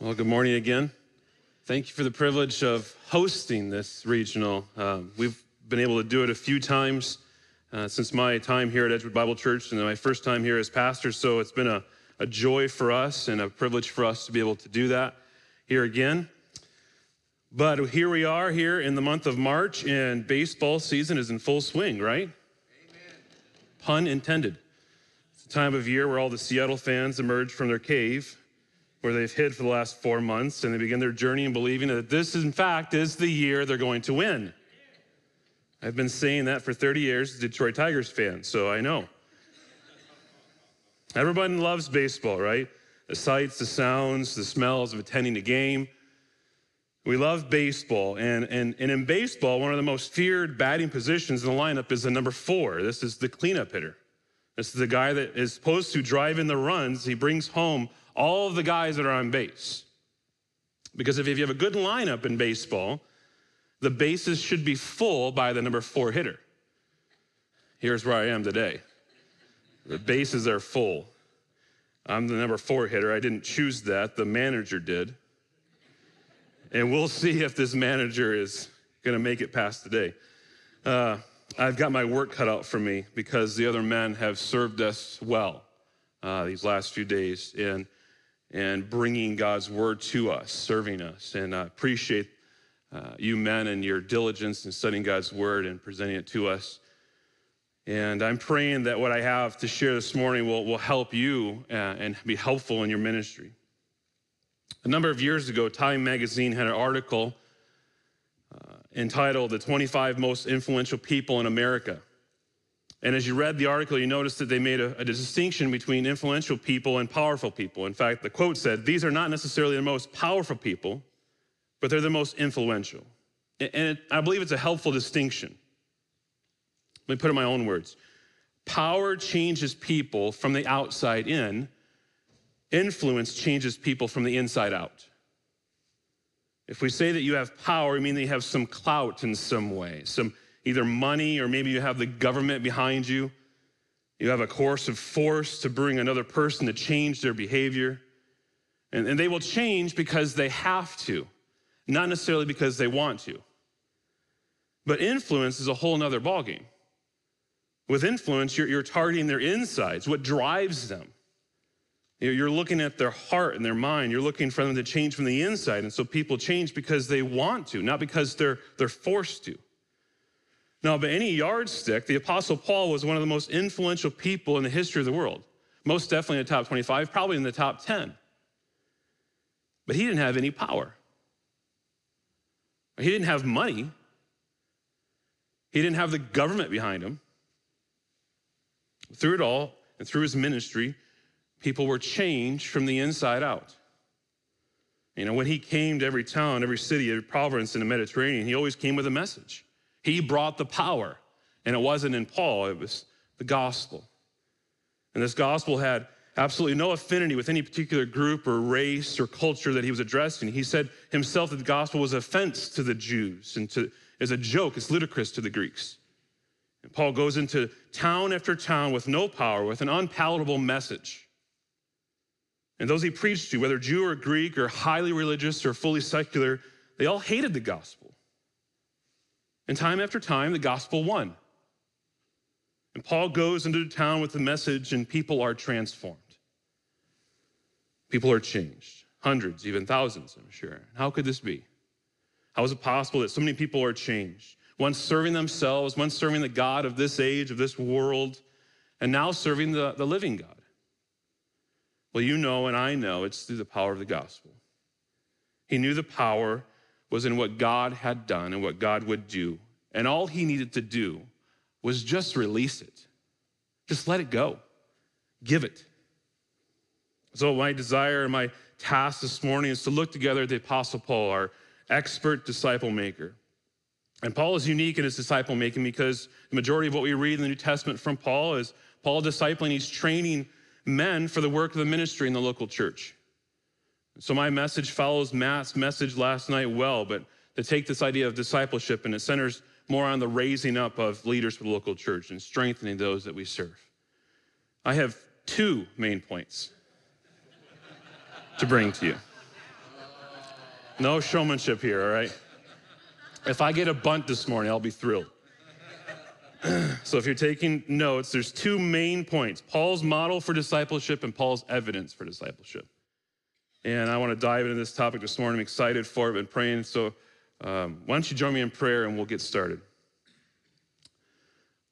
Well, good morning again. Thank you for the privilege of hosting this regional. Um, we've been able to do it a few times uh, since my time here at Edgewood Bible Church and my first time here as pastor. So it's been a, a joy for us and a privilege for us to be able to do that here again. But here we are here in the month of March, and baseball season is in full swing, right? Amen. Pun intended. It's the time of year where all the Seattle fans emerge from their cave where they've hid for the last four months, and they begin their journey in believing that this, in fact, is the year they're going to win. I've been saying that for 30 years, Detroit Tigers fan, so I know. Everybody loves baseball, right? The sights, the sounds, the smells of attending a game. We love baseball, and, and, and in baseball, one of the most feared batting positions in the lineup is the number four. This is the cleanup hitter. This is the guy that is supposed to drive in the runs. He brings home all of the guys that are on base. Because if you have a good lineup in baseball, the bases should be full by the number four hitter. Here's where I am today the bases are full. I'm the number four hitter. I didn't choose that, the manager did. And we'll see if this manager is going to make it past today. Uh, I've got my work cut out for me because the other men have served us well uh, these last few days. And and bringing God's word to us, serving us. And I appreciate uh, you men and your diligence in studying God's word and presenting it to us. And I'm praying that what I have to share this morning will, will help you uh, and be helpful in your ministry. A number of years ago, Time Magazine had an article uh, entitled The 25 Most Influential People in America. And as you read the article, you noticed that they made a, a, distinction between influential people and powerful people. In fact, the quote said, These are not necessarily the most powerful people, but they're the most influential. And it, I believe it's a helpful distinction. Let me put it in my own words power changes people from the outside in, influence changes people from the inside out. If we say that you have power, we mean that you have some clout in some way, some either money or maybe you have the government behind you. You have a course of force to bring another person to change their behavior. And, and they will change because they have to, not necessarily because they want to. But influence is a whole nother ballgame. With influence, you're, you're targeting their insides, what drives them. You're looking at their heart and their mind. You're looking for them to change from the inside. And so people change because they want to, not because they're, they're forced to. Now, by any yardstick, the Apostle Paul was one of the most influential people in the history of the world. Most definitely in the top 25, probably in the top 10. But he didn't have any power. He didn't have money. He didn't have the government behind him. Through it all, and through his ministry, people were changed from the inside out. You know, when he came to every town, every city, every province in the Mediterranean, he always came with a message. He brought the power. And it wasn't in Paul, it was the gospel. And this gospel had absolutely no affinity with any particular group or race or culture that he was addressing. He said himself that the gospel was offense to the Jews and to, as a joke, it's ludicrous to the Greeks. And Paul goes into town after town with no power, with an unpalatable message. And those he preached to, whether Jew or Greek or highly religious or fully secular, they all hated the gospel. And time after time, the gospel won. And Paul goes into the town with the message, and people are transformed. People are changed. Hundreds, even thousands, I'm sure. How could this be? How is it possible that so many people are changed? Once serving themselves, once serving the God of this age, of this world, and now serving the, the living God. Well, you know, and I know it's through the power of the gospel. He knew the power was in what God had done and what God would do. And all he needed to do was just release it. Just let it go. Give it. So, my desire and my task this morning is to look together at the Apostle Paul, our expert disciple maker. And Paul is unique in his disciple making because the majority of what we read in the New Testament from Paul is Paul discipling, he's training men for the work of the ministry in the local church. So my message follows Matt's message last night well, but to take this idea of discipleship and it centers more on the raising up of leaders for the local church and strengthening those that we serve. I have two main points to bring to you. No showmanship here, all right? If I get a bunt this morning, I'll be thrilled. so if you're taking notes, there's two main points Paul's model for discipleship and Paul's evidence for discipleship. And I want to dive into this topic this morning. I'm excited for it, been praying. So um, why don't you join me in prayer and we'll get started.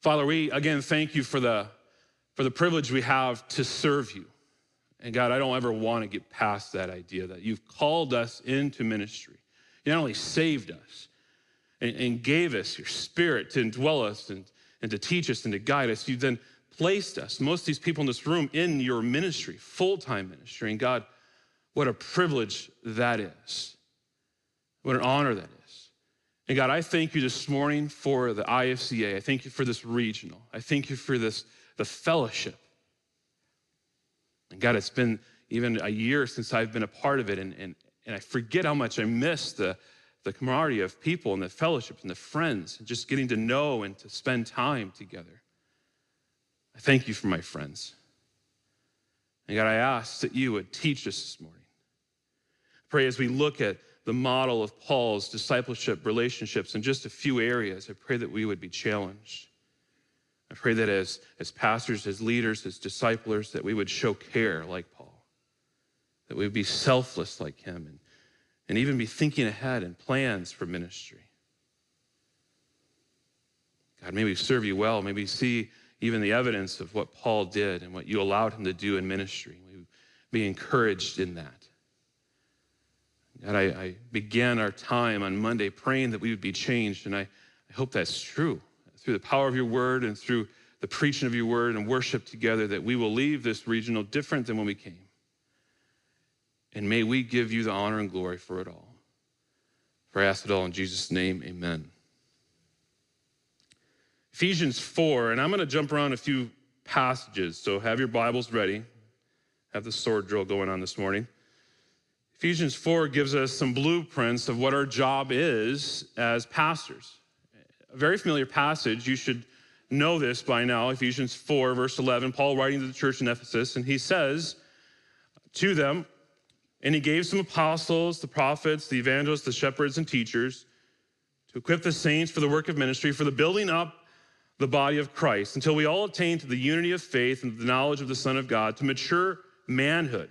Father, we again thank you for the, for the privilege we have to serve you. And God, I don't ever want to get past that idea that you've called us into ministry. You not only saved us and, and gave us your spirit to indwell us and, and to teach us and to guide us, you then placed us, most of these people in this room, in your ministry, full time ministry. And God, what a privilege that is. What an honor that is. And God, I thank you this morning for the IFCA. I thank you for this regional. I thank you for this, the fellowship. And God, it's been even a year since I've been a part of it, and, and, and I forget how much I miss the, the camaraderie of people and the fellowship and the friends and just getting to know and to spend time together. I thank you for my friends. And God, I ask that you would teach us this morning. Pray as we look at the model of Paul's discipleship relationships in just a few areas, I pray that we would be challenged. I pray that as, as pastors, as leaders, as disciplers, that we would show care like Paul, that we would be selfless like him, and, and even be thinking ahead and plans for ministry. God, may we serve you well. May we see even the evidence of what Paul did and what you allowed him to do in ministry. We be encouraged in that. God, I, I began our time on Monday praying that we would be changed, and I, I hope that's true through the power of your word and through the preaching of your word and worship together, that we will leave this regional different than when we came. And may we give you the honor and glory for it all. For I ask it all in Jesus' name, amen. Ephesians 4, and I'm going to jump around a few passages, so have your Bibles ready. Have the sword drill going on this morning. Ephesians 4 gives us some blueprints of what our job is as pastors a very familiar passage. You should know this by now. Ephesians 4, verse 11. Paul writing to the church in Ephesus, and he says to them, and he gave some apostles, the prophets, the evangelists, the shepherds, and teachers to equip the saints for the work of ministry, for the building up the body of Christ, until we all attain to the unity of faith and the knowledge of the Son of God, to mature manhood,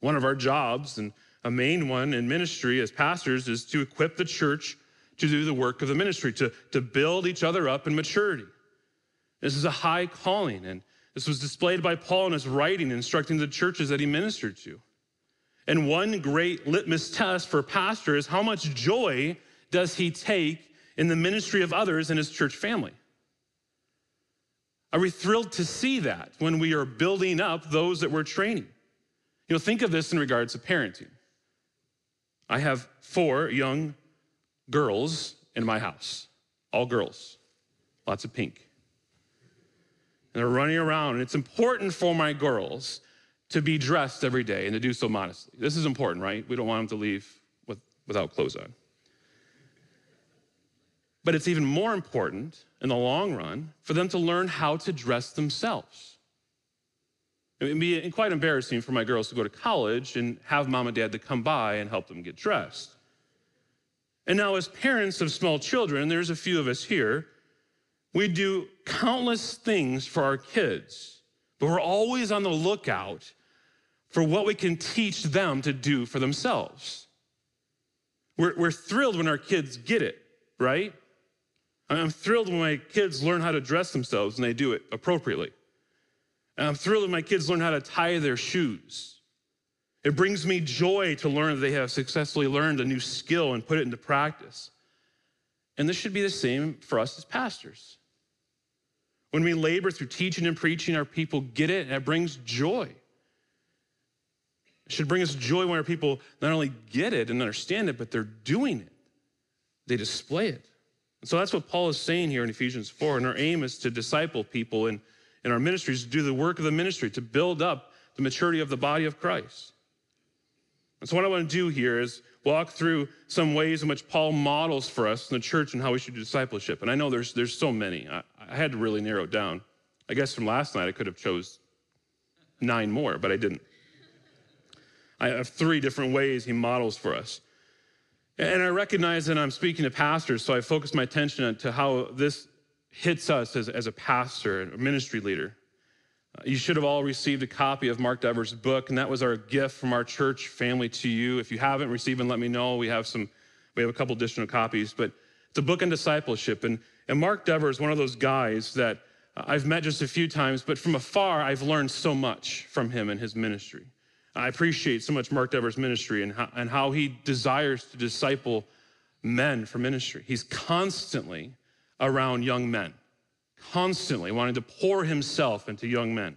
One of our jobs, and a main one in ministry as pastors is to equip the church to do the work of the ministry, to, to build each other up in maturity. This is a high calling, and this was displayed by Paul in his writing, instructing the churches that he ministered to. And one great litmus test for a pastor is how much joy does he take in the ministry of others in his church family? Are we thrilled to see that when we are building up those that we're training? You know, think of this in regards to parenting. I have four young girls in my house, all girls, lots of pink. And they're running around, and it's important for my girls to be dressed every day and to do so modestly. This is important, right? We don't want them to leave with, without clothes on. But it's even more important in the long run for them to learn how to dress themselves. It'd be quite embarrassing for my girls to go to college and have mom and dad to come by and help them get dressed. And now, as parents of small children, there's a few of us here, we do countless things for our kids, but we're always on the lookout for what we can teach them to do for themselves. We're, we're thrilled when our kids get it, right? I'm thrilled when my kids learn how to dress themselves and they do it appropriately. And I'm thrilled when my kids learn how to tie their shoes. It brings me joy to learn that they have successfully learned a new skill and put it into practice. And this should be the same for us as pastors. When we labor through teaching and preaching, our people get it, and it brings joy. It should bring us joy when our people not only get it and understand it, but they're doing it. They display it. And so that's what Paul is saying here in Ephesians 4. And our aim is to disciple people in, in our ministries, to do the work of the ministry, to build up the maturity of the body of Christ. And so, what I want to do here is walk through some ways in which Paul models for us in the church and how we should do discipleship. And I know there's, there's so many. I, I had to really narrow it down. I guess from last night, I could have chose nine more, but I didn't. I have three different ways he models for us. And I recognize that I'm speaking to pastors, so I focus my attention on to how this hits us as, as a pastor and a ministry leader. Uh, you should have all received a copy of Mark Dever's book, and that was our gift from our church family to you. If you haven't received it, let me know. We have some, we have a couple additional copies, but it's a book on discipleship. And, and Mark Dever is one of those guys that I've met just a few times, but from afar, I've learned so much from him and his ministry. I appreciate so much Mark Dever's ministry and how, and how he desires to disciple men for ministry. He's constantly around young men, constantly wanting to pour himself into young men.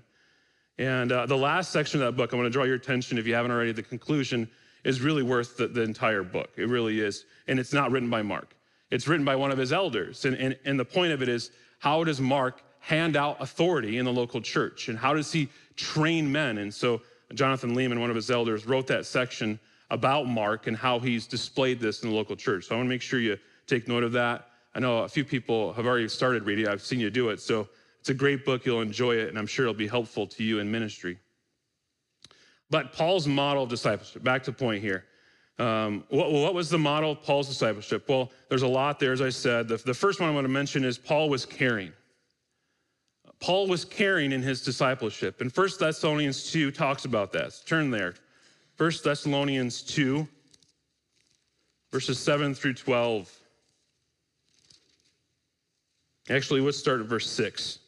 And uh, the last section of that book, I want to draw your attention, if you haven't already, the conclusion is really worth the, the entire book. It really is. And it's not written by Mark, it's written by one of his elders. And, and, and the point of it is how does Mark hand out authority in the local church? And how does he train men? And so Jonathan Leeman, one of his elders, wrote that section about Mark and how he's displayed this in the local church. So I want to make sure you take note of that. I know a few people have already started reading. I've seen you do it. So it's a great book. You'll enjoy it, and I'm sure it'll be helpful to you in ministry. But Paul's model of discipleship, back to point here. Um, what, what, was the model of Paul's discipleship? Well, there's a lot there, as I said. The, the first one I want to mention is Paul was caring. Paul was caring in his discipleship. And 1 Thessalonians 2 talks about that. So turn there. 1 Thessalonians 2, verses 7 through 12. Actually, let's start at verse 6.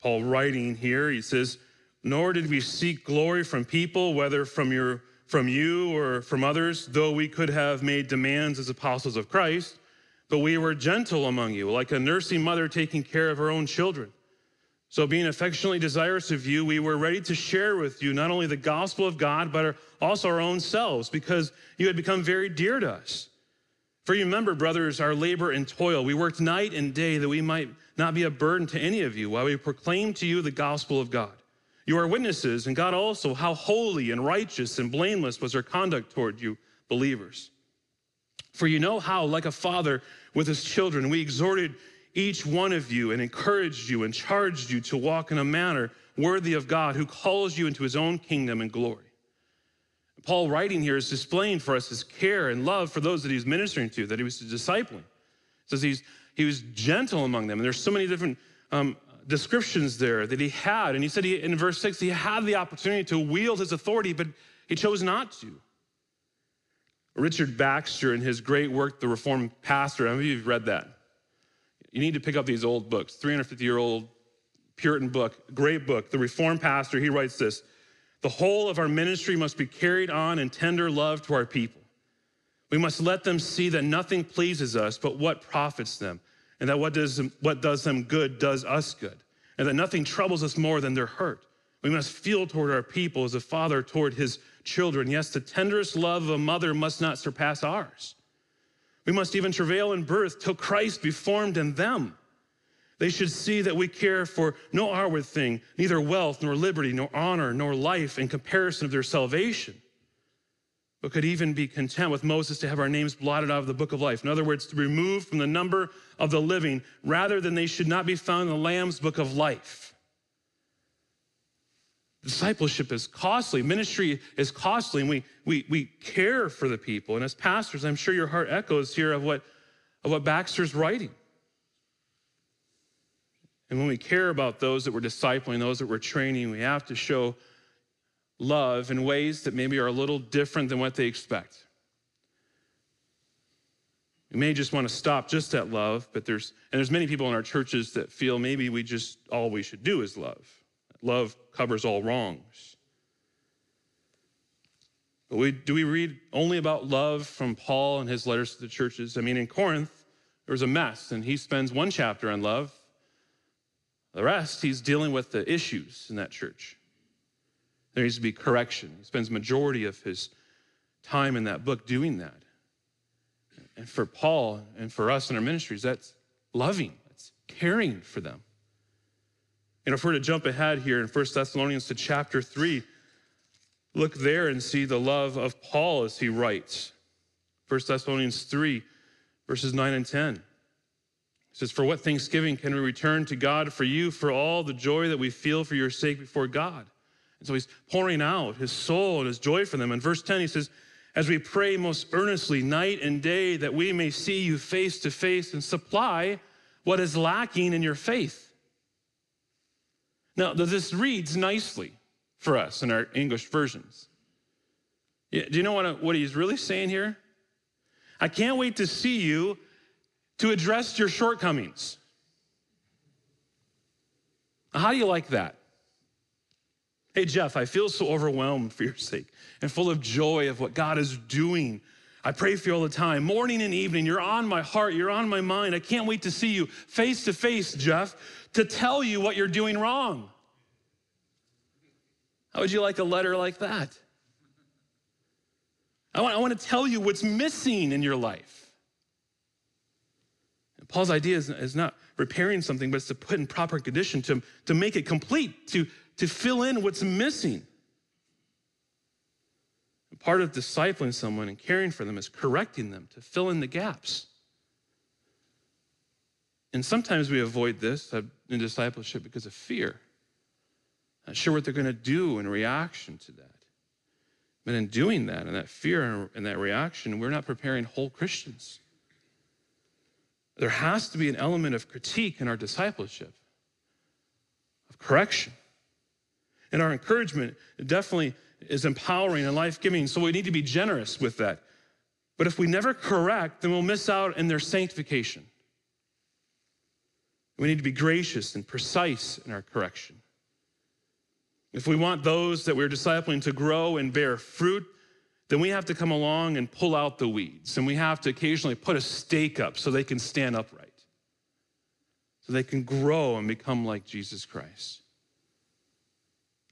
Paul writing here, he says, Nor did we seek glory from people, whether from, your, from you or from others, though we could have made demands as apostles of Christ. But we were gentle among you, like a nursing mother taking care of her own children. So, being affectionately desirous of you, we were ready to share with you not only the gospel of God, but also our own selves, because you had become very dear to us. For you remember, brothers, our labor and toil. We worked night and day that we might not be a burden to any of you while we proclaim to you the gospel of God. You are witnesses, and God also, how holy and righteous and blameless was our conduct toward you, believers. For you know how, like a father, with his children. We exhorted each one of you and encouraged you and charged you to walk in a manner worthy of God who calls you into his own kingdom and glory. Paul, writing here, is displaying for us his care and love for those that he's ministering to, that he was discipling. Says he's, he was gentle among them. And there's so many different um, descriptions there that he had. And he said he, in verse 6, he had the opportunity to wield his authority, but he chose not to. Richard Baxter, in his great work, The Reformed Pastor, how many of you have read that? You need to pick up these old books, 350 year old Puritan book, great book. The Reformed Pastor, he writes this The whole of our ministry must be carried on in tender love to our people. We must let them see that nothing pleases us but what profits them, and that what does, what does them good does us good, and that nothing troubles us more than their hurt. We must feel toward our people as a father toward his children. Yes, the tenderest love of a mother must not surpass ours. We must even travail in birth till Christ be formed in them. They should see that we care for no outward thing, neither wealth, nor liberty, nor honor, nor life in comparison of their salvation, but could even be content with Moses to have our names blotted out of the book of life. In other words, to be removed from the number of the living, rather than they should not be found in the Lamb's book of life. Discipleship is costly. Ministry is costly, and we, we, we care for the people. And as pastors, I'm sure your heart echoes here of what, of what Baxter's writing. And when we care about those that we're discipling, those that we're training, we have to show love in ways that maybe are a little different than what they expect. We may just want to stop just at love, but there's and there's many people in our churches that feel maybe we just all we should do is love. Love covers all wrongs. But we, do we read only about love from Paul and his letters to the churches? I mean, in Corinth, there was a mess, and he spends one chapter on love. The rest, he's dealing with the issues in that church. There needs to be correction. He spends majority of his time in that book doing that. And for Paul and for us in our ministries, that's loving, that's caring for them. And if we're to jump ahead here in 1 Thessalonians to chapter 3, look there and see the love of Paul as he writes. 1 Thessalonians 3, verses 9 and 10. It says, For what thanksgiving can we return to God for you, for all the joy that we feel for your sake before God? And so he's pouring out his soul and his joy for them. In verse 10, he says, As we pray most earnestly night and day that we may see you face to face and supply what is lacking in your faith. Now, this reads nicely for us in our English versions. Do you know what, what he's really saying here? I can't wait to see you to address your shortcomings. How do you like that? Hey, Jeff, I feel so overwhelmed for your sake and full of joy of what God is doing. I pray for you all the time, morning and evening. You're on my heart, you're on my mind. I can't wait to see you face to face, Jeff, to tell you what you're doing wrong. How would you like a letter like that? I want, I want to tell you what's missing in your life. Paul's idea is, is not repairing something, but it's to put in proper condition, to, to make it complete, to, to fill in what's missing. And part of discipling someone and caring for them is correcting them, to fill in the gaps. And sometimes we avoid this uh, in discipleship because of fear. Not sure what they're going to do in reaction to that. But in doing that, and that fear and that reaction, we're not preparing whole Christians. There has to be an element of critique in our discipleship, of correction. And our encouragement definitely is empowering and life giving, so we need to be generous with that. But if we never correct, then we'll miss out in their sanctification. We need to be gracious and precise in our correction. If we want those that we're discipling to grow and bear fruit, then we have to come along and pull out the weeds. And we have to occasionally put a stake up so they can stand upright, so they can grow and become like Jesus Christ.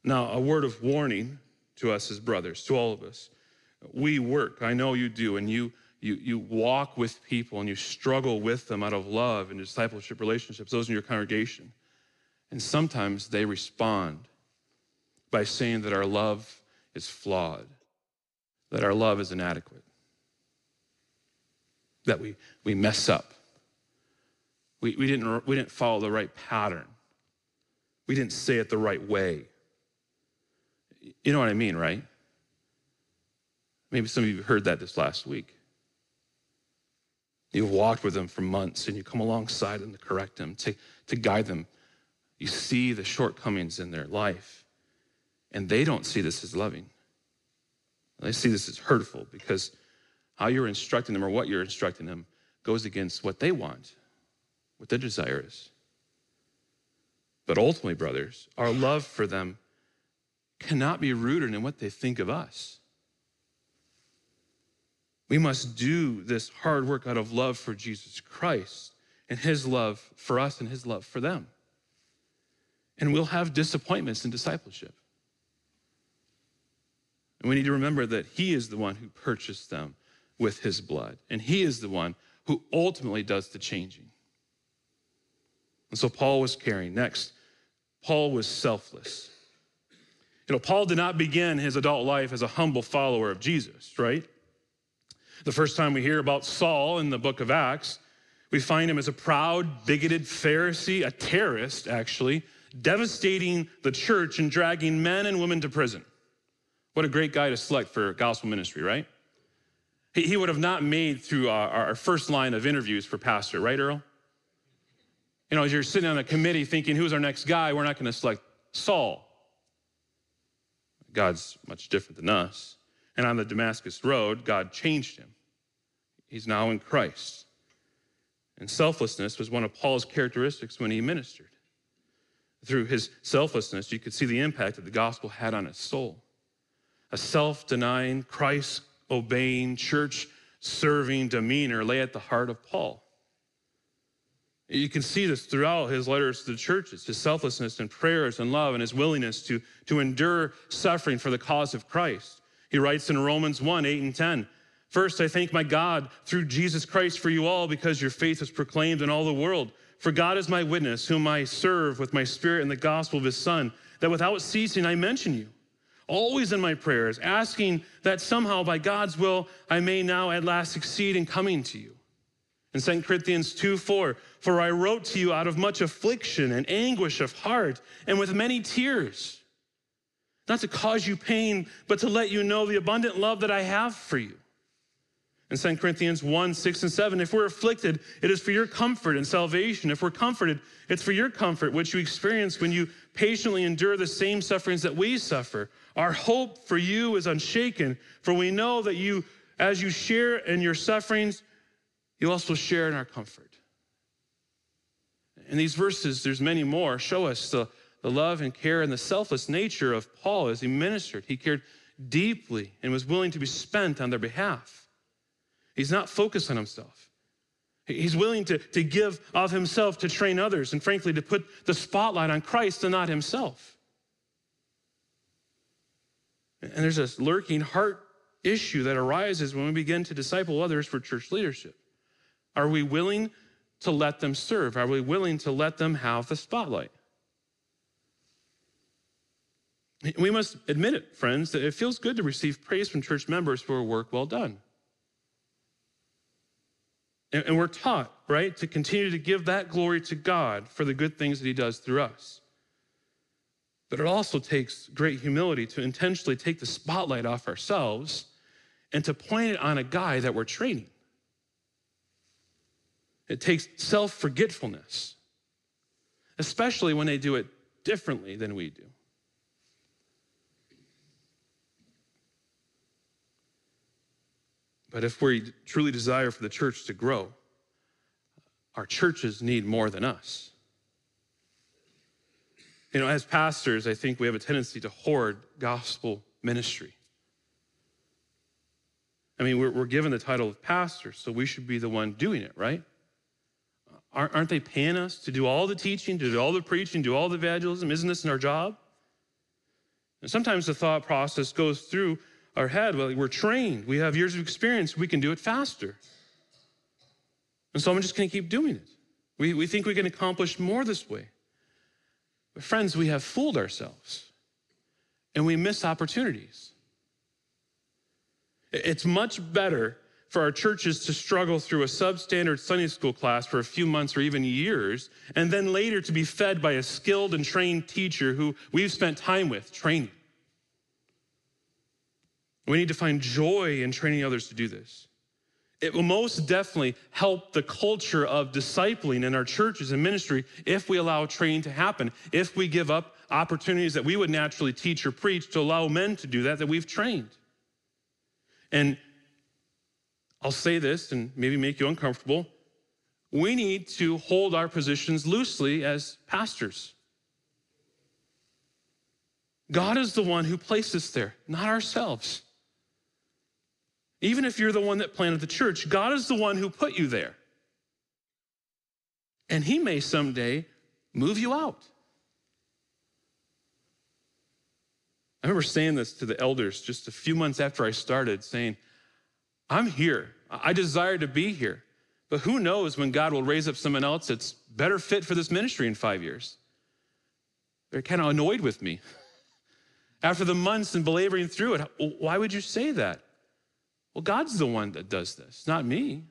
Now, a word of warning to us as brothers, to all of us. We work, I know you do, and you, you, you walk with people and you struggle with them out of love and discipleship relationships, those in your congregation. And sometimes they respond by saying that our love is flawed, that our love is inadequate, that we, we mess up. We, we, didn't, we didn't follow the right pattern. We didn't say it the right way. You know what I mean, right? Maybe some of you heard that this last week. You've walked with them for months and you come alongside them to correct them, to, to guide them. You see the shortcomings in their life and they don't see this as loving. They see this as hurtful because how you're instructing them or what you're instructing them goes against what they want, what their desire is. But ultimately, brothers, our love for them cannot be rooted in what they think of us. We must do this hard work out of love for Jesus Christ and his love for us and his love for them. And we'll have disappointments in discipleship. And we need to remember that He is the one who purchased them with His blood, and He is the one who ultimately does the changing. And so Paul was caring. Next, Paul was selfless. You know, Paul did not begin his adult life as a humble follower of Jesus, right? The first time we hear about Saul in the book of Acts, we find him as a proud, bigoted Pharisee, a terrorist, actually, devastating the church and dragging men and women to prison. What a great guy to select for gospel ministry, right? He, he would have not made through our, our first line of interviews for pastor, right, Earl? You know, as you're sitting on a committee thinking, who's our next guy? We're not going to select Saul. God's much different than us. And on the Damascus Road, God changed him. He's now in Christ. And selflessness was one of Paul's characteristics when he ministered. Through his selflessness, you could see the impact that the gospel had on his soul a self denying, Christ obeying, church serving demeanor lay at the heart of Paul. You can see this throughout his letters to the churches, his selflessness and prayers and love and his willingness to, to endure suffering for the cause of Christ. He writes in Romans 1 8 and 10 First, I thank my God through Jesus Christ for you all because your faith is proclaimed in all the world. For God is my witness, whom I serve with my spirit in the gospel of his Son, that without ceasing I mention you, always in my prayers, asking that somehow by God's will I may now at last succeed in coming to you. In 2 Corinthians 2 4, for I wrote to you out of much affliction and anguish of heart and with many tears, not to cause you pain, but to let you know the abundant love that I have for you. In 2 Corinthians 1 6 and 7, if we're afflicted, it is for your comfort and salvation. If we're comforted, it's for your comfort, which you experience when you patiently endure the same sufferings that we suffer. Our hope for you is unshaken, for we know that you, as you share in your sufferings, you also share in our comfort. In these verses, there's many more, show us the, the love and care and the selfless nature of Paul as he ministered. He cared deeply and was willing to be spent on their behalf. He's not focused on himself. He's willing to, to give of himself to train others and, frankly, to put the spotlight on Christ and not himself. And there's this lurking heart issue that arises when we begin to disciple others for church leadership. Are we willing to let them serve? Are we willing to let them have the spotlight? We must admit it, friends, that it feels good to receive praise from church members for a work well done. And we're taught, right, to continue to give that glory to God for the good things that He does through us. But it also takes great humility to intentionally take the spotlight off ourselves and to point it on a guy that we're training. It takes self forgetfulness, especially when they do it differently than we do. But if we truly desire for the church to grow, our churches need more than us. You know, as pastors, I think we have a tendency to hoard gospel ministry. I mean, we're, we're given the title of pastor, so we should be the one doing it, right? Aren't they paying us to do all the teaching, to do all the preaching, do all the evangelism? Isn't this in our job? And sometimes the thought process goes through our head well, we're trained, we have years of experience, we can do it faster. And so I'm just going to keep doing it. We, we think we can accomplish more this way. Friends, we have fooled ourselves and we miss opportunities. It's much better for our churches to struggle through a substandard Sunday school class for a few months or even years, and then later to be fed by a skilled and trained teacher who we've spent time with training. We need to find joy in training others to do this. It will most definitely help the culture of discipling in our churches and ministry if we allow training to happen, if we give up opportunities that we would naturally teach or preach to allow men to do that that we've trained. And I'll say this and maybe make you uncomfortable. We need to hold our positions loosely as pastors. God is the one who placed us there, not ourselves. Even if you're the one that planted the church, God is the one who put you there. And He may someday move you out. I remember saying this to the elders just a few months after I started, saying, I'm here. I desire to be here. But who knows when God will raise up someone else that's better fit for this ministry in five years? They're kind of annoyed with me. After the months and belaboring through it, why would you say that? Well, God's the one that does this, not me.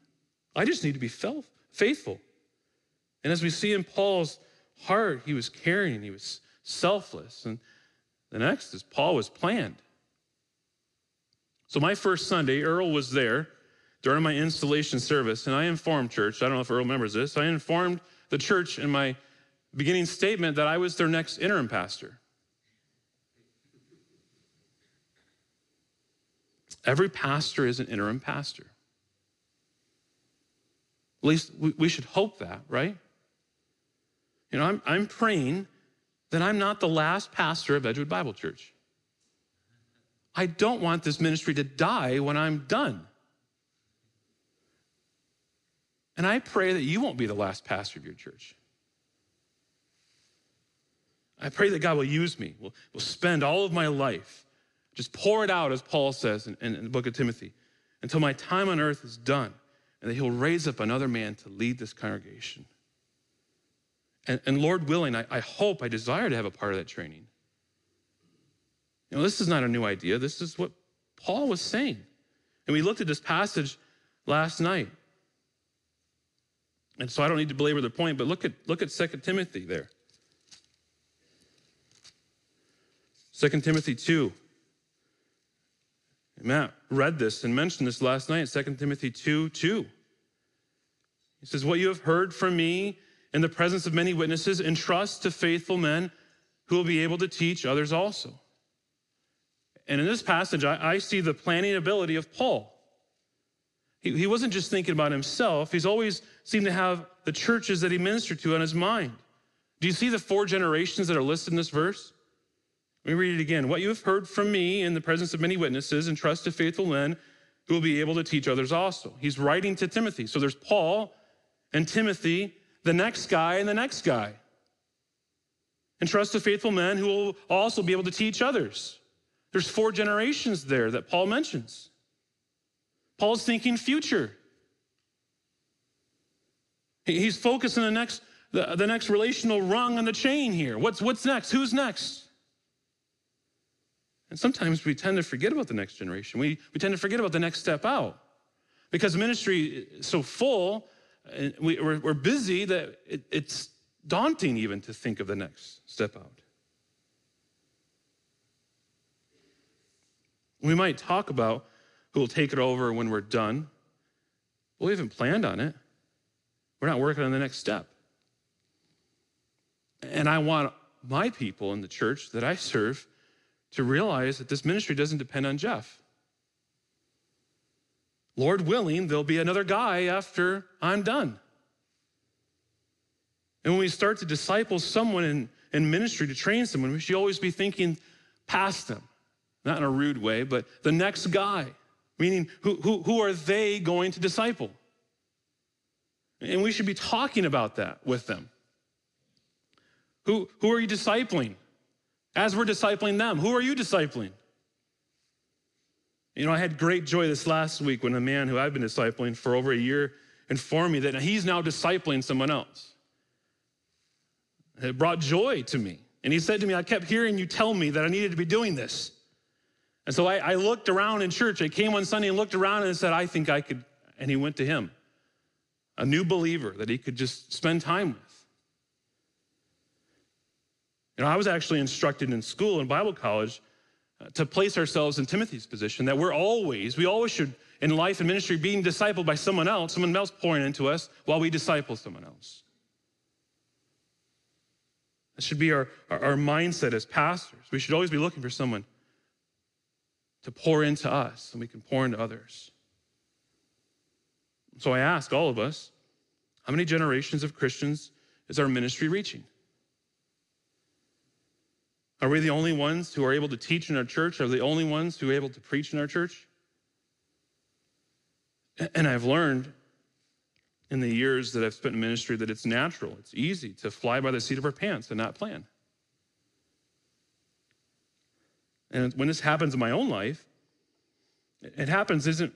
I just need to be faithful. And as we see in Paul's heart, he was caring, he was selfless. And the next is Paul was planned. So, my first Sunday, Earl was there during my installation service, and I informed church, I don't know if Earl remembers this, I informed the church in my beginning statement that I was their next interim pastor. Every pastor is an interim pastor. At least we, should hope that, right? You know, I'm, I'm praying that I'm not the last pastor of Edgewood Bible Church. I don't want this ministry to die when I'm done. And I pray that you won't be the last pastor of your church. I pray that God will use me, will, will spend all of my life, just pour it out, as Paul says in, in, in the book of Timothy, until my time on earth is done, and that he'll raise up another man to lead this congregation. And, and Lord willing, I, I hope, I desire to have a part of that training. You know, this is not a new idea. This is what Paul was saying. And we looked at this passage last night. And so I don't need to belabor the point, but look at look at 2 Timothy there. 2 Timothy 2. Matt read this and mentioned this last night, 2 Timothy 2 2. He says, What you have heard from me in the presence of many witnesses, entrust to faithful men who will be able to teach others also. And in this passage, I, I see the planning ability of Paul. He, he wasn't just thinking about himself, he's always seemed to have the churches that he ministered to on his mind. Do you see the four generations that are listed in this verse? Let me read it again. What you have heard from me in the presence of many witnesses, and trust to faithful men who will be able to teach others also. He's writing to Timothy. So there's Paul and Timothy, the next guy, and the next guy. And trust to faithful men who will also be able to teach others. There's four generations there that Paul mentions. Paul's thinking future. He's focused on the next, the, the next relational rung on the chain here. What's, what's next? Who's next? And sometimes we tend to forget about the next generation. We, we tend to forget about the next step out because ministry is so full and we, we're, we're busy that it, it's daunting even to think of the next step out. We might talk about who will take it over when we're done. We haven't planned on it. We're not working on the next step. And I want my people in the church that I serve to realize that this ministry doesn't depend on Jeff. Lord willing, there'll be another guy after I'm done. And when we start to disciple someone in, in ministry, to train someone, we should always be thinking past them, not in a rude way, but the next guy, meaning who, who, who are they going to disciple? And we should be talking about that with them. Who, who are you discipling? As we're discipling them, who are you discipling? You know, I had great joy this last week when a man who I've been discipling for over a year informed me that he's now discipling someone else. It brought joy to me. And he said to me, I kept hearing you tell me that I needed to be doing this. And so I, I looked around in church. I came one Sunday and looked around and said, I think I could. And he went to him, a new believer that he could just spend time with. You know, I was actually instructed in school in Bible college uh, to place ourselves in Timothy's position that we're always, we always should, in life and ministry, being discipled by someone else, someone else pouring into us while we disciple someone else. That should be our, our, our mindset as pastors. We should always be looking for someone to pour into us and we can pour into others. So I ask all of us, how many generations of Christians is our ministry reaching? Are we the only ones who are able to teach in our church? Are the only ones who are able to preach in our church? And I've learned in the years that I've spent in ministry that it's natural, it's easy to fly by the seat of our pants and not plan. And when this happens in my own life, it happens isn't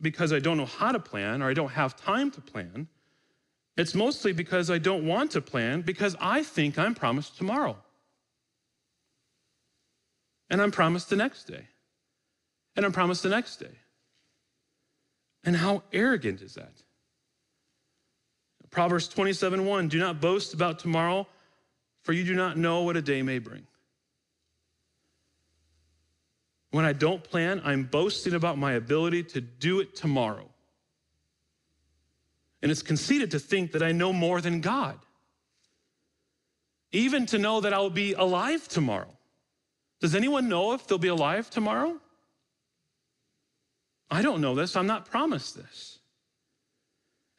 because I don't know how to plan or I don't have time to plan. It's mostly because I don't want to plan because I think I'm promised tomorrow and I'm promised the next day, and I'm promised the next day. And how arrogant is that? Proverbs 27 1 Do not boast about tomorrow, for you do not know what a day may bring. When I don't plan, I'm boasting about my ability to do it tomorrow. And it's conceited to think that I know more than God, even to know that I'll be alive tomorrow. Does anyone know if they'll be alive tomorrow? I don't know this. I'm not promised this.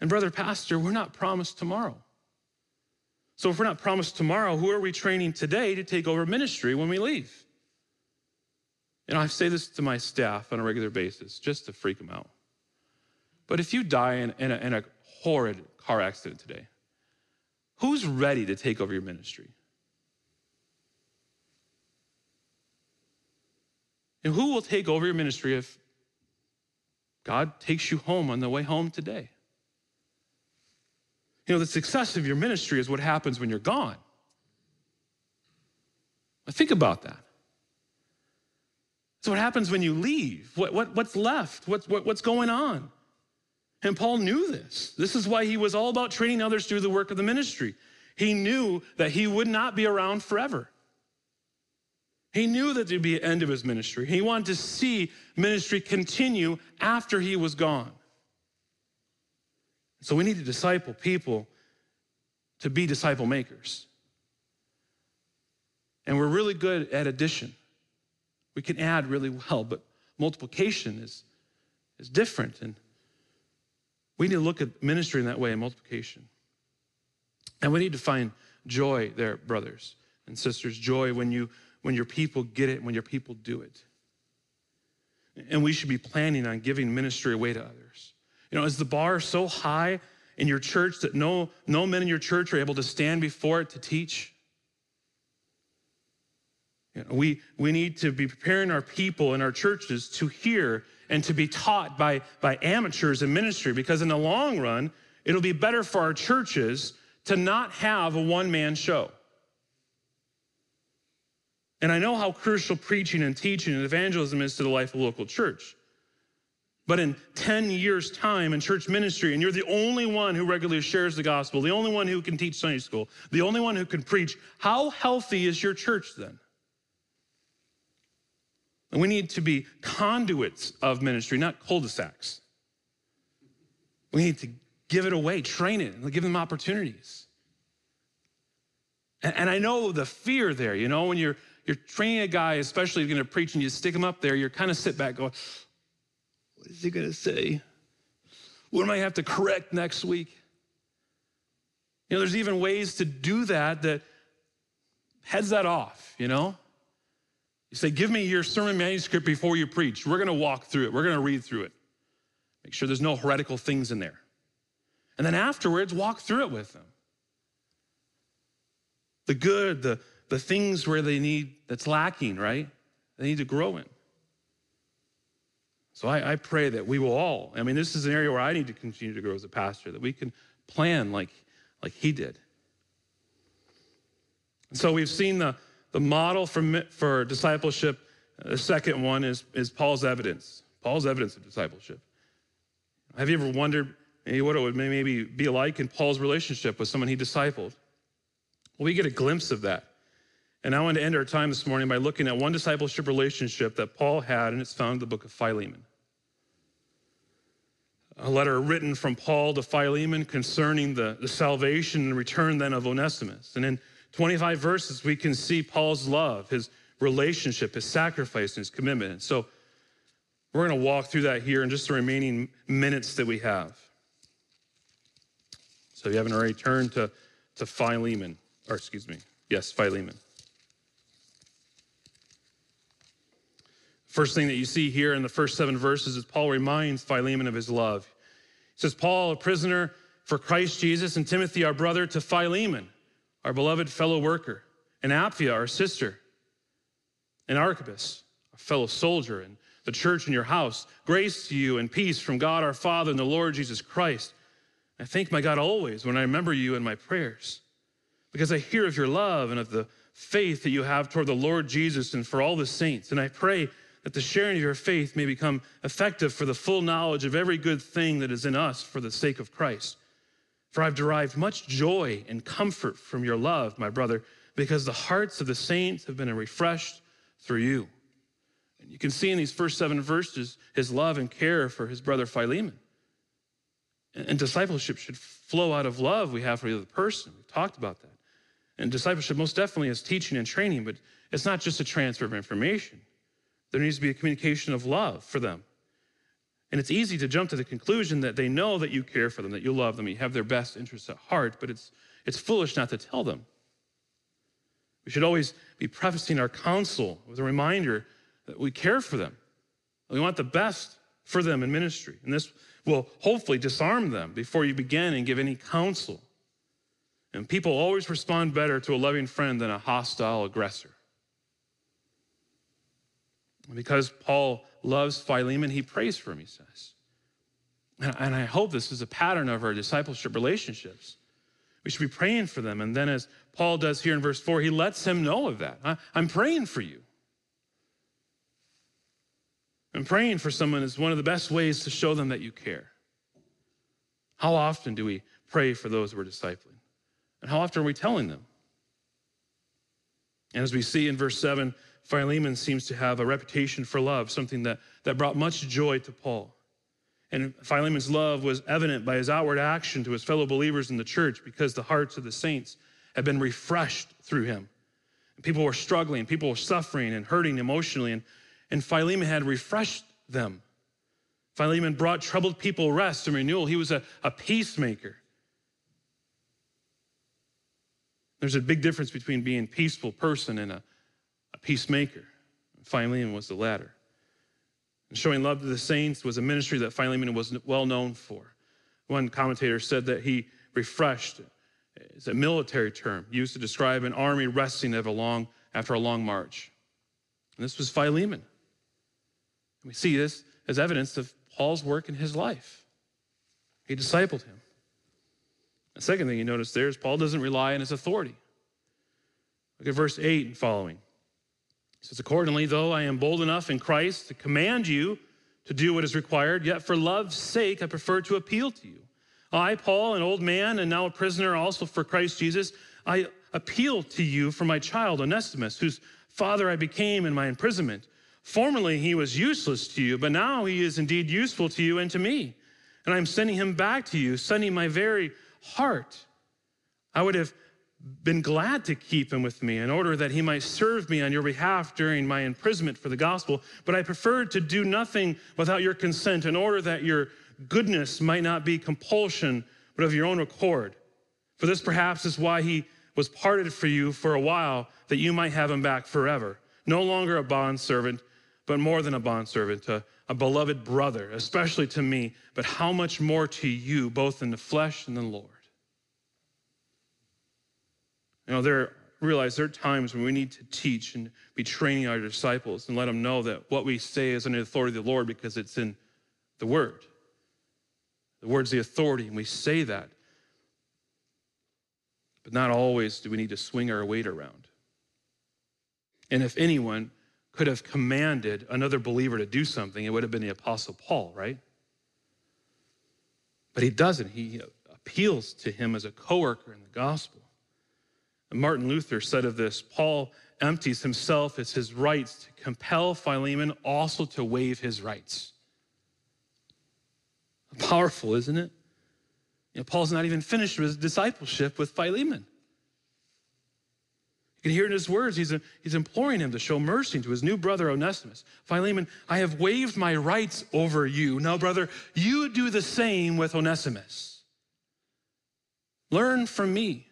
And, brother pastor, we're not promised tomorrow. So, if we're not promised tomorrow, who are we training today to take over ministry when we leave? Know, I say this to my staff on a regular basis just to freak them out. But if you die in, in, a, in a horrid car accident today. Who's ready to take over your ministry? And who will take over your ministry if God takes you home on the way home today? You know, the success of your ministry is what happens when you're gone. Think about that. So, what happens when you leave? What, what, what's left? What's, what, what's going on? And Paul knew this. This is why he was all about training others through the work of the ministry. He knew that he would not be around forever. He knew that there'd be an end of his ministry. He wanted to see ministry continue after he was gone. So we need to disciple people to be disciple makers. And we're really good at addition. We can add really well, but multiplication is, is different. And we need to look at ministry in that way, multiplication. And we need to find joy there, brothers and sisters, joy when you when your people get it, when your people do it. And we should be planning on giving ministry away to others. You know, is the bar so high in your church that no, no men in your church are able to stand before it to teach? You know, we, we need to be preparing our people in our churches to hear and to be taught by, by amateurs in ministry because in the long run, it'll be better for our churches to not have a one man show. And I know how crucial preaching and teaching and evangelism is to the life of local church. But in 10 years' time in church ministry, and you're the only one who regularly shares the gospel, the only one who can teach Sunday school, the only one who can preach, how healthy is your church then? And we need to be conduits of ministry, not cul de sacs. We need to give it away, train it, and give them opportunities. And I know the fear there, you know, when you're you're training a guy, especially if you're going to preach, and you stick him up there, you're kind of sit back going, what is he going to say? What am I have to correct next week? You know, there's even ways to do that that heads that off, you know? You say, give me your sermon manuscript before you preach. We're going to walk through it. We're going to read through it. Make sure there's no heretical things in there. And then afterwards, walk through it with them. The good, the, the things where they need that's lacking, right? They need to grow in. So I, I, pray that we will all, I mean, this is an area where I need to continue to grow as a pastor, that we can plan like, like he did. So we've seen the, the model for, for discipleship. Uh, the second one is, is Paul's evidence. Paul's evidence of discipleship. Have you ever wondered maybe what it would maybe be like in Paul's relationship with someone he discipled? Well, we get a glimpse of that and I want to end our time this morning by looking at one discipleship relationship that Paul had, and it's found in the book of Philemon. A letter written from Paul to Philemon concerning the, the salvation and return then of Onesimus. And in 25 verses, we can see Paul's love, his relationship, his sacrifice, and his commitment. And so we're going to walk through that here in just the remaining minutes that we have. So if you haven't already turned to, to Philemon, or excuse me, yes, Philemon. First thing that you see here in the first seven verses is Paul reminds Philemon of his love. He says, Paul, a prisoner for Christ Jesus, and Timothy, our brother, to Philemon, our beloved fellow worker, and Apphia, our sister, and Archippus, a fellow soldier, and the church in your house. Grace to you and peace from God our Father and the Lord Jesus Christ. I thank my God always when I remember you in my prayers, because I hear of your love and of the faith that you have toward the Lord Jesus and for all the saints. And I pray that the sharing of your faith may become effective for the full knowledge of every good thing that is in us for the sake of Christ. For I've derived much joy and comfort from your love, my brother, because the hearts of the saints have been refreshed through you. And you can see in these first seven verses his love and care for his brother Philemon. And discipleship should flow out of love we have for the other person. We've talked about that. And discipleship most definitely is teaching and training, but it's not just a transfer of information. There needs to be a communication of love for them. And it's easy to jump to the conclusion that they know that you care for them, that you love them, you have their best interests at heart, but it's, it's foolish not to tell them. We should always be prefacing our counsel with a reminder that we care for them. We want the best for them in ministry. And this will hopefully disarm them before you begin and give any counsel. And people always respond better to a loving friend than a hostile aggressor. Because Paul loves Philemon, he prays for him, he says. And I hope this is a pattern of our discipleship relationships. We should be praying for them. And then, as Paul does here in verse 4, he lets him know of that. I'm praying for you. And praying for someone is one of the best ways to show them that you care. How often do we pray for those we're discipling? And how often are we telling them? And as we see in verse 7, Philemon seems to have a reputation for love, something that, that brought much joy to Paul. And Philemon's love was evident by his outward action to his fellow believers in the church because the hearts of the saints had been refreshed through him. People were struggling, people were suffering and hurting emotionally, and, and Philemon had refreshed them. Philemon brought troubled people rest and renewal. He was a, a peacemaker. There's a big difference between being a peaceful person and a, a peacemaker. Philemon was the latter. And showing love to the saints was a ministry that Philemon was well known for. One commentator said that he refreshed is a military term used to describe an army resting a long, after a long march. And this was Philemon. We see this as evidence of Paul's work in his life. He discipled him. The second thing you notice there is Paul doesn't rely on his authority. Look at verse 8 and following says, Accordingly, though I am bold enough in Christ to command you to do what is required, yet for love's sake I prefer to appeal to you. I, Paul, an old man and now a prisoner also for Christ Jesus, I appeal to you for my child, Onesimus, whose father I became in my imprisonment. Formerly he was useless to you, but now he is indeed useful to you and to me. And I'm sending him back to you, sending my very heart. I would have been glad to keep him with me in order that he might serve me on your behalf during my imprisonment for the gospel. But I preferred to do nothing without your consent in order that your goodness might not be compulsion, but of your own accord. For this perhaps is why he was parted for you for a while, that you might have him back forever. No longer a bondservant, but more than a bondservant, a, a beloved brother, especially to me, but how much more to you, both in the flesh and the Lord. You know, there realize there are times when we need to teach and be training our disciples and let them know that what we say is under the authority of the Lord because it's in the Word. The Word's the authority, and we say that. But not always do we need to swing our weight around. And if anyone could have commanded another believer to do something, it would have been the Apostle Paul, right? But he doesn't. He appeals to him as a co worker in the gospel. Martin Luther said of this Paul empties himself as his rights to compel Philemon also to waive his rights. Powerful, isn't it? You know, Paul's not even finished with his discipleship with Philemon. You can hear in his words, he's, he's imploring him to show mercy to his new brother Onesimus. Philemon, I have waived my rights over you. Now, brother, you do the same with Onesimus. Learn from me.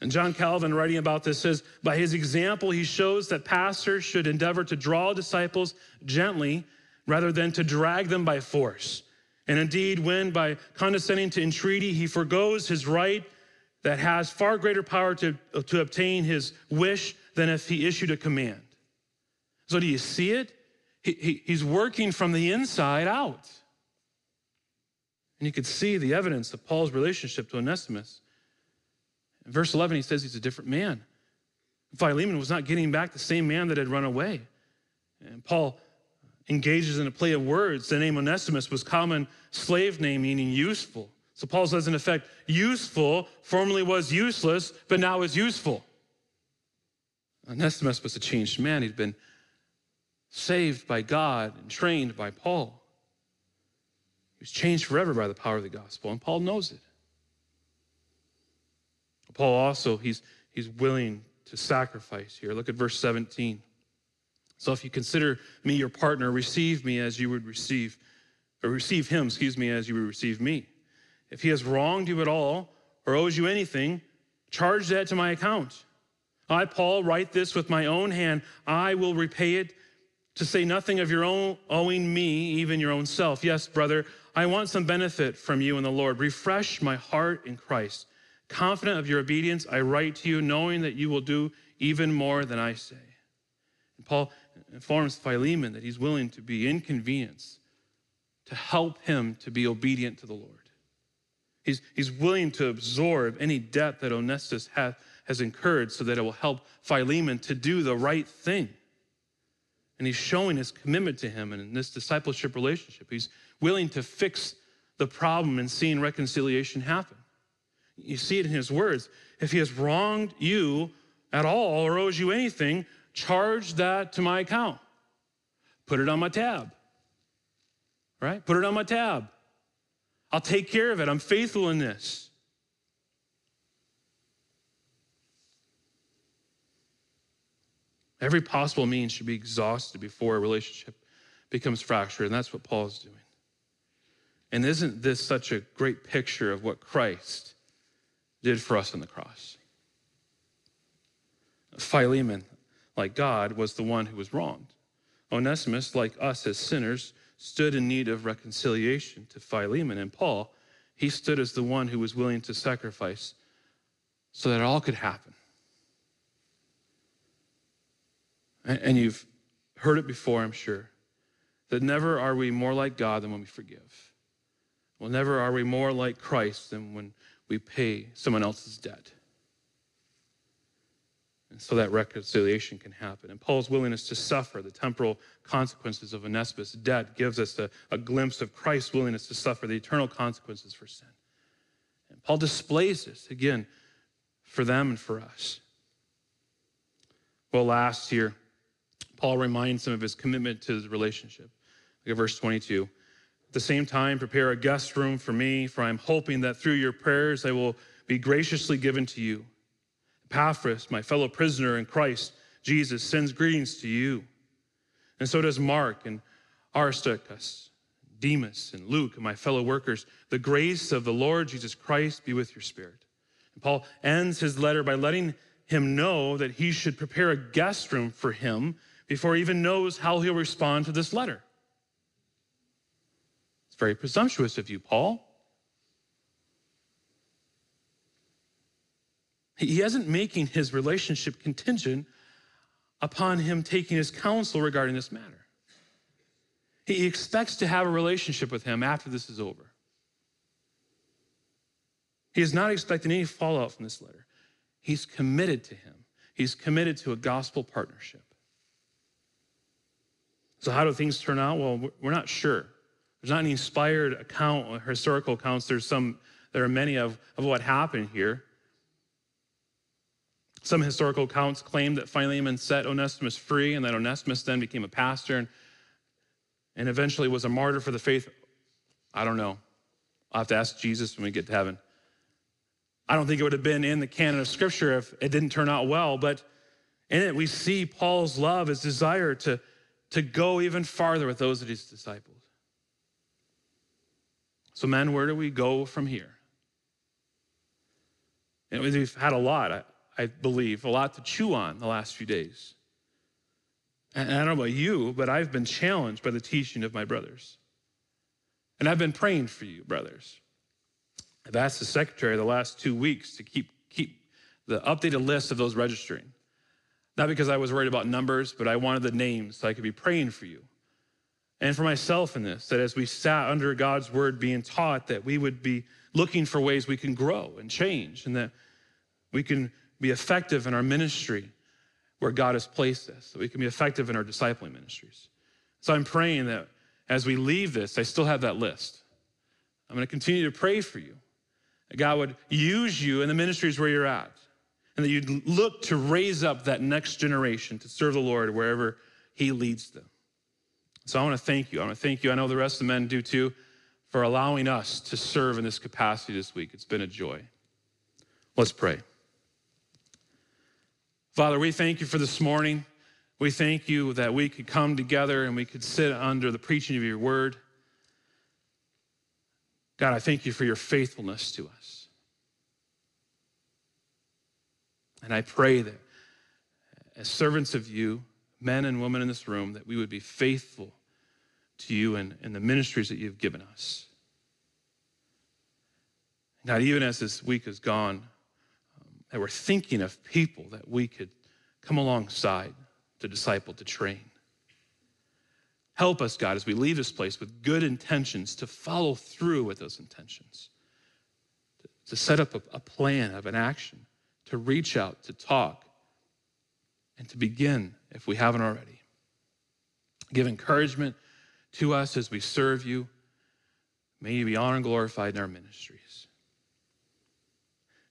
And John Calvin, writing about this, says, By his example, he shows that pastors should endeavor to draw disciples gently rather than to drag them by force. And indeed, when by condescending to entreaty, he forgoes his right that has far greater power to, to obtain his wish than if he issued a command. So, do you see it? He, he, he's working from the inside out. And you could see the evidence of Paul's relationship to Onesimus. In verse 11, he says he's a different man. Philemon was not getting back the same man that had run away. And Paul engages in a play of words. The name Onesimus was common slave name meaning useful. So Paul says, in effect, useful formerly was useless, but now is useful. Onesimus was a changed man. He'd been saved by God and trained by Paul. He was changed forever by the power of the gospel, and Paul knows it. Paul also, he's, he's willing to sacrifice here. Look at verse 17. So if you consider me your partner, receive me as you would receive, or receive him, excuse me, as you would receive me. If he has wronged you at all or owes you anything, charge that to my account. I, Paul, write this with my own hand. I will repay it to say nothing of your own owing me, even your own self. Yes, brother, I want some benefit from you in the Lord. Refresh my heart in Christ. Confident of your obedience, I write to you, knowing that you will do even more than I say. And Paul informs Philemon that he's willing to be inconvenienced to help him to be obedient to the Lord. He's, he's willing to absorb any debt that Onesimus has, has incurred so that it will help Philemon to do the right thing. And he's showing his commitment to him and in this discipleship relationship. He's willing to fix the problem and seeing reconciliation happen. You see it in his words. If he has wronged you at all or owes you anything, charge that to my account. Put it on my tab. Right? Put it on my tab. I'll take care of it. I'm faithful in this. Every possible means should be exhausted before a relationship becomes fractured, and that's what Paul is doing. And isn't this such a great picture of what Christ did for us on the cross? Philemon, like God, was the one who was wronged. Onesimus, like us as sinners, stood in need of reconciliation to Philemon. And Paul, he stood as the one who was willing to sacrifice so that it all could happen. And you've heard it before, I'm sure, that never are we more like God than when we forgive. Well, never are we more like Christ than when we pay someone else's debt. And so that reconciliation can happen. And Paul's willingness to suffer the temporal consequences of Onesimus' debt gives us a, a glimpse of Christ's willingness to suffer the eternal consequences for sin. And Paul displays this, again, for them and for us. Well, last year, Paul reminds them of his commitment to the relationship. Look at verse 22. At the same time, prepare a guest room for me, for I'm hoping that through your prayers I will be graciously given to you. Epaphras, my fellow prisoner in Christ Jesus, sends greetings to you. And so does Mark and Aristarchus, Demas and Luke, and my fellow workers. The grace of the Lord Jesus Christ be with your spirit. And Paul ends his letter by letting him know that he should prepare a guest room for him before he even knows how he'll respond to this letter. Very presumptuous of you, Paul. He isn't making his relationship contingent upon him taking his counsel regarding this matter. He expects to have a relationship with him after this is over. He is not expecting any fallout from this letter. He's committed to him, he's committed to a gospel partnership. So, how do things turn out? Well, we're not sure. There's not any inspired account or historical accounts. There's some, there are many of, of what happened here. Some historical accounts claim that Philemon set Onesimus free and that Onesimus then became a pastor and, and eventually was a martyr for the faith. I don't know. I'll have to ask Jesus when we get to heaven. I don't think it would have been in the canon of Scripture if it didn't turn out well, but in it we see Paul's love, his desire to, to go even farther with those of his disciples. So, men, where do we go from here? And we've had a lot. I believe, a lot to chew on the last few days. And I don't know about you, but I've been challenged by the teaching of my brothers. And I've been praying for you, brothers. I've asked the secretary the last two weeks to keep, keep the updated list of those registering. Not because I was worried about numbers, but I wanted the names so I could be praying for you. And for myself in this, that as we sat under God's word being taught, that we would be looking for ways we can grow and change, and that we can be effective in our ministry where God has placed us, so we can be effective in our discipling ministries. So I'm praying that as we leave this, I still have that list. I'm going to continue to pray for you. That God would use you in the ministries where you're at, and that you'd look to raise up that next generation to serve the Lord wherever He leads them. So I want to thank you. I want to thank you. I know the rest of the men do too, for allowing us to serve in this capacity this week. It's been a joy. Let's pray. Father, we thank you for this morning. We thank you that we could come together and we could sit under the preaching of your word. God, I thank you for your faithfulness to us. And I pray that as servants of you, men and women in this room, that we would be faithful to you and, and the ministries that you've given us. God, even as this week has gone, um, that we're thinking of people that we could come alongside to disciple, to train. Help us, God, as we leave this place with good intentions to follow through with those intentions, to set up a, a plan of an action, to reach out, to talk, and to begin if we haven't already. Give encouragement to us as we serve you. May you be honored and glorified in our ministries.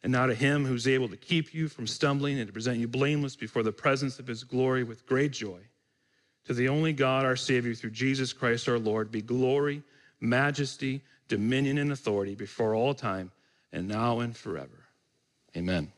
And now to him who's able to keep you from stumbling and to present you blameless before the presence of his glory with great joy. To the only God, our Savior, through Jesus Christ our Lord, be glory, majesty, dominion, and authority before all time, and now and forever. Amen.